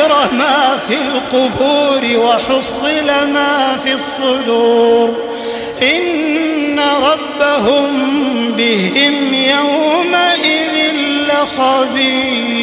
بعثر ما في القبور وحصل ما في الصدور. إن ربهم بهم يومئذ لخبير.